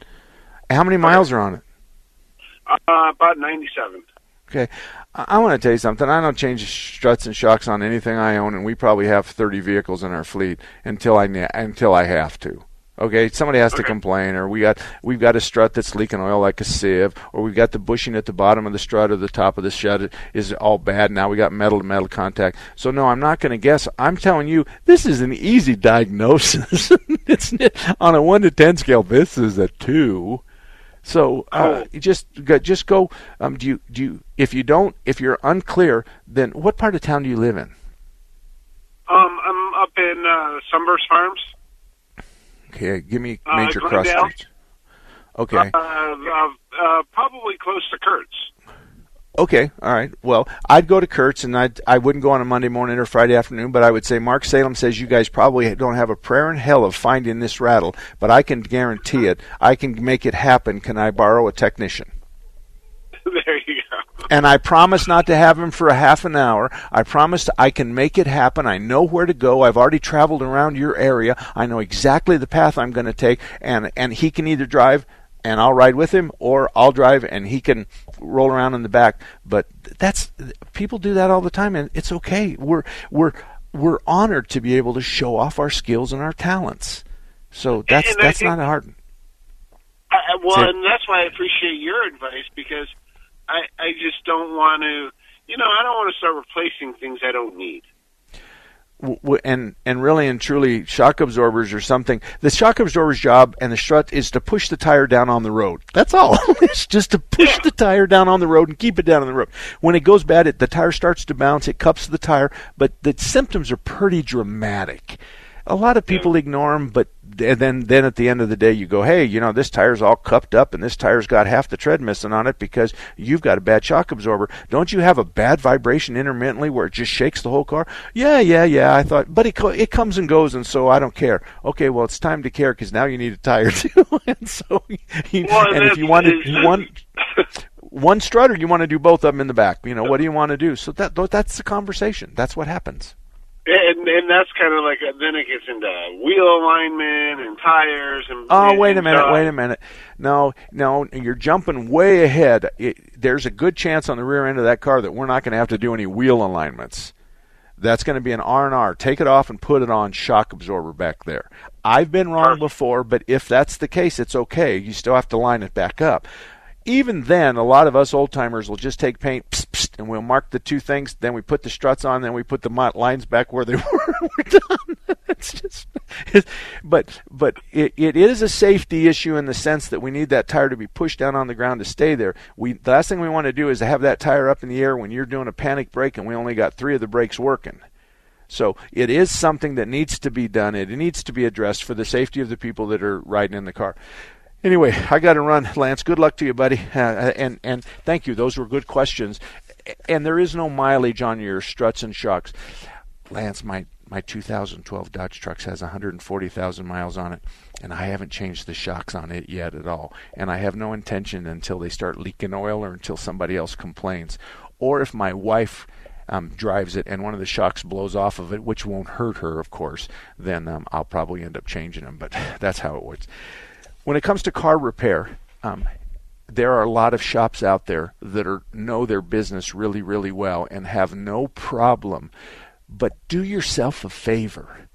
How many miles are on it? Uh, about ninety-seven. Okay, I, I want to tell you something. I don't change struts and shocks on anything I own, and we probably have 30 vehicles in our fleet until I until I have to. Okay, somebody has to complain, or we got we've got a strut that's leaking oil like a sieve, or we've got the bushing at the bottom of the strut or the top of the strut is all bad. Now we got metal to metal contact. So no, I'm not going to guess. I'm telling you, this is an easy diagnosis. *laughs* it's on a one to ten scale. This is a two. So uh, Oh. just go, just go. Um, do you do you, if you don't if you're unclear, then what part of town do you live in? Um, I'm up in uh, Sunburst Farms. Okay, give me Uh, major cross streets. Okay. Uh, uh, uh, probably close to Kurt's. Okay, all right. Well, I'd go to Kurt's, and I'd, I wouldn't go on a Monday morning or Friday afternoon, but I would say Mark Salem says you guys probably don't have a prayer in hell of finding this rattle, but I can guarantee it. I can make it happen. Can I borrow a technician? *laughs* there you go. And I promise not to have him for a half an hour. I promise I can make it happen. I know where to go. I've already traveled around your area. I know exactly the path I'm going to take, and and he can either drive and I'll ride with him, or I'll drive and he can roll around in the back. But that's people do that all the time, and it's okay. We're we're we're honored to be able to show off our skills and our talents. So that's And that's think- not hard. I- well, and that's why I appreciate your advice because I I just don't want to. You know, I don't want to start replacing things I don't need. and and really and truly shock absorbers or something. The shock absorber's job and the strut is to push the tire down on the road. That's all. *laughs* it's just to push the tire down on the road and keep it down on the road. When it goes bad, it, the tire starts to bounce. It cups the tire, but the symptoms are pretty dramatic. A lot of people ignore them, but and then then at the end of the day, you go, hey, you know, this tire's all cupped up and this tire's got half the tread missing on it because you've got a bad shock absorber. Don't you have a bad vibration intermittently where it just shakes the whole car? Yeah, yeah, yeah. I thought, but it co- it comes and goes, and so I don't care. Okay, well, it's time to care because now you need a tire *laughs* too, and so you, Well, and if you want to, you want one strutter, you want to do both of them in the back. You know, what do you want to do? So that that's the conversation. That's what happens. And and that's kind of like uh, then it gets into wheel alignment and tires and. Oh, wait a minute, wait a minute. No, no, you're jumping way ahead. It, there's a good chance on the rear end of that car that we're not going to have to do any wheel alignments. That's going to be an R&R. Take it off and put it on shock absorber back there. I've been wrong before, but if that's the case, it's okay. You still have to line it back up. Even then, a lot of us old timers will just take paint psst, psst, and we'll mark the two things. Then we put the struts on. Then we put the lines back where they *laughs* were. we're done. *laughs* it's just, it's, but but it, it is a safety issue in the sense that we need that tire to be pushed down on the ground to stay there. We the last thing we want to do is to have that tire up in the air when you're doing a panic brake and we only got three of the brakes working. So it is something that needs to be done. It needs to be addressed for the safety of the people that are riding in the car. Anyway, I got to run, Lance. Good luck to you, buddy, uh, and and thank you. Those were good questions. And there is no mileage on your struts and shocks, Lance. My my 2012 Dodge Trucks has 140,000 miles on it, and I haven't changed the shocks on it yet at all. And I have no intention until they start leaking oil or until somebody else complains, or if my wife um, drives it and one of the shocks blows off of it, which won't hurt her, of course, then um, I'll probably end up changing them. But *laughs* that's how it works. When it comes to car repair, um, there are a lot of shops out there that are know their business really, really well and have no problem. But do yourself a favor.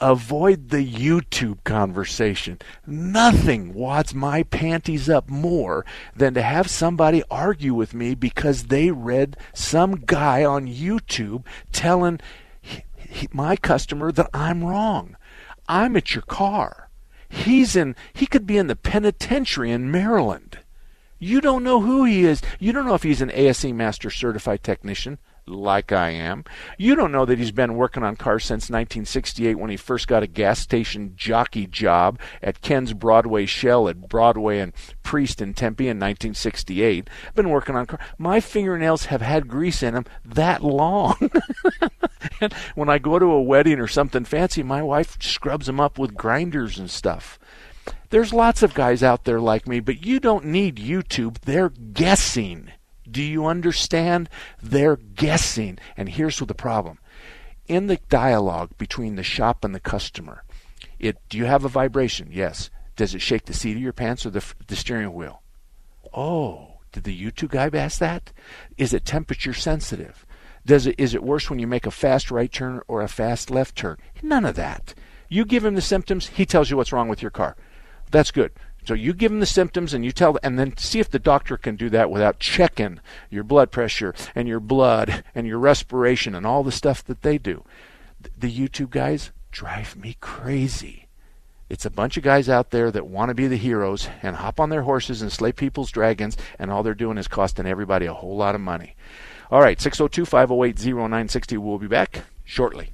Avoid the YouTube conversation. Nothing wads my panties up more than to have somebody argue with me because they read some guy on YouTube telling he- he- my customer that I'm wrong. I'm at your car. He's in he could be in the penitentiary in Maryland. You don't know who he is. You don't know if he's an ASE Master Certified Technician, like I am. You don't know that he's been working on cars since 1968 when he first got a gas station jockey job at Ken's Broadway Shell at Broadway and Priest in Tempe in 1968. Been working on cars. My fingernails have had grease in them that long. *laughs* and when I go to a wedding or something fancy, my wife scrubs them up with grinders and stuff. There's lots of guys out there like me, but you don't need YouTube. They're guessing. Do you understand? They're guessing. And here's the problem. In the dialogue between the shop and the customer, it do you have a vibration? Yes. Does it shake the seat of your pants or the, the steering wheel? Oh, Did the YouTube guy ask that? Is it temperature sensitive? Does it is it worse when you make a fast right turn or a fast left turn? None of that. You give him the symptoms, he tells you what's wrong with your car. That's good. So you give them the symptoms and you tell and then see if the doctor can do that without checking your blood pressure and your blood and your respiration and all the stuff that they do. The YouTube guys drive me crazy. It's a bunch of guys out there that want to be the heroes and hop on their horses and slay people's dragons, and all they're doing is costing everybody a whole lot of money. All right, 602 508 0960. We'll be back shortly.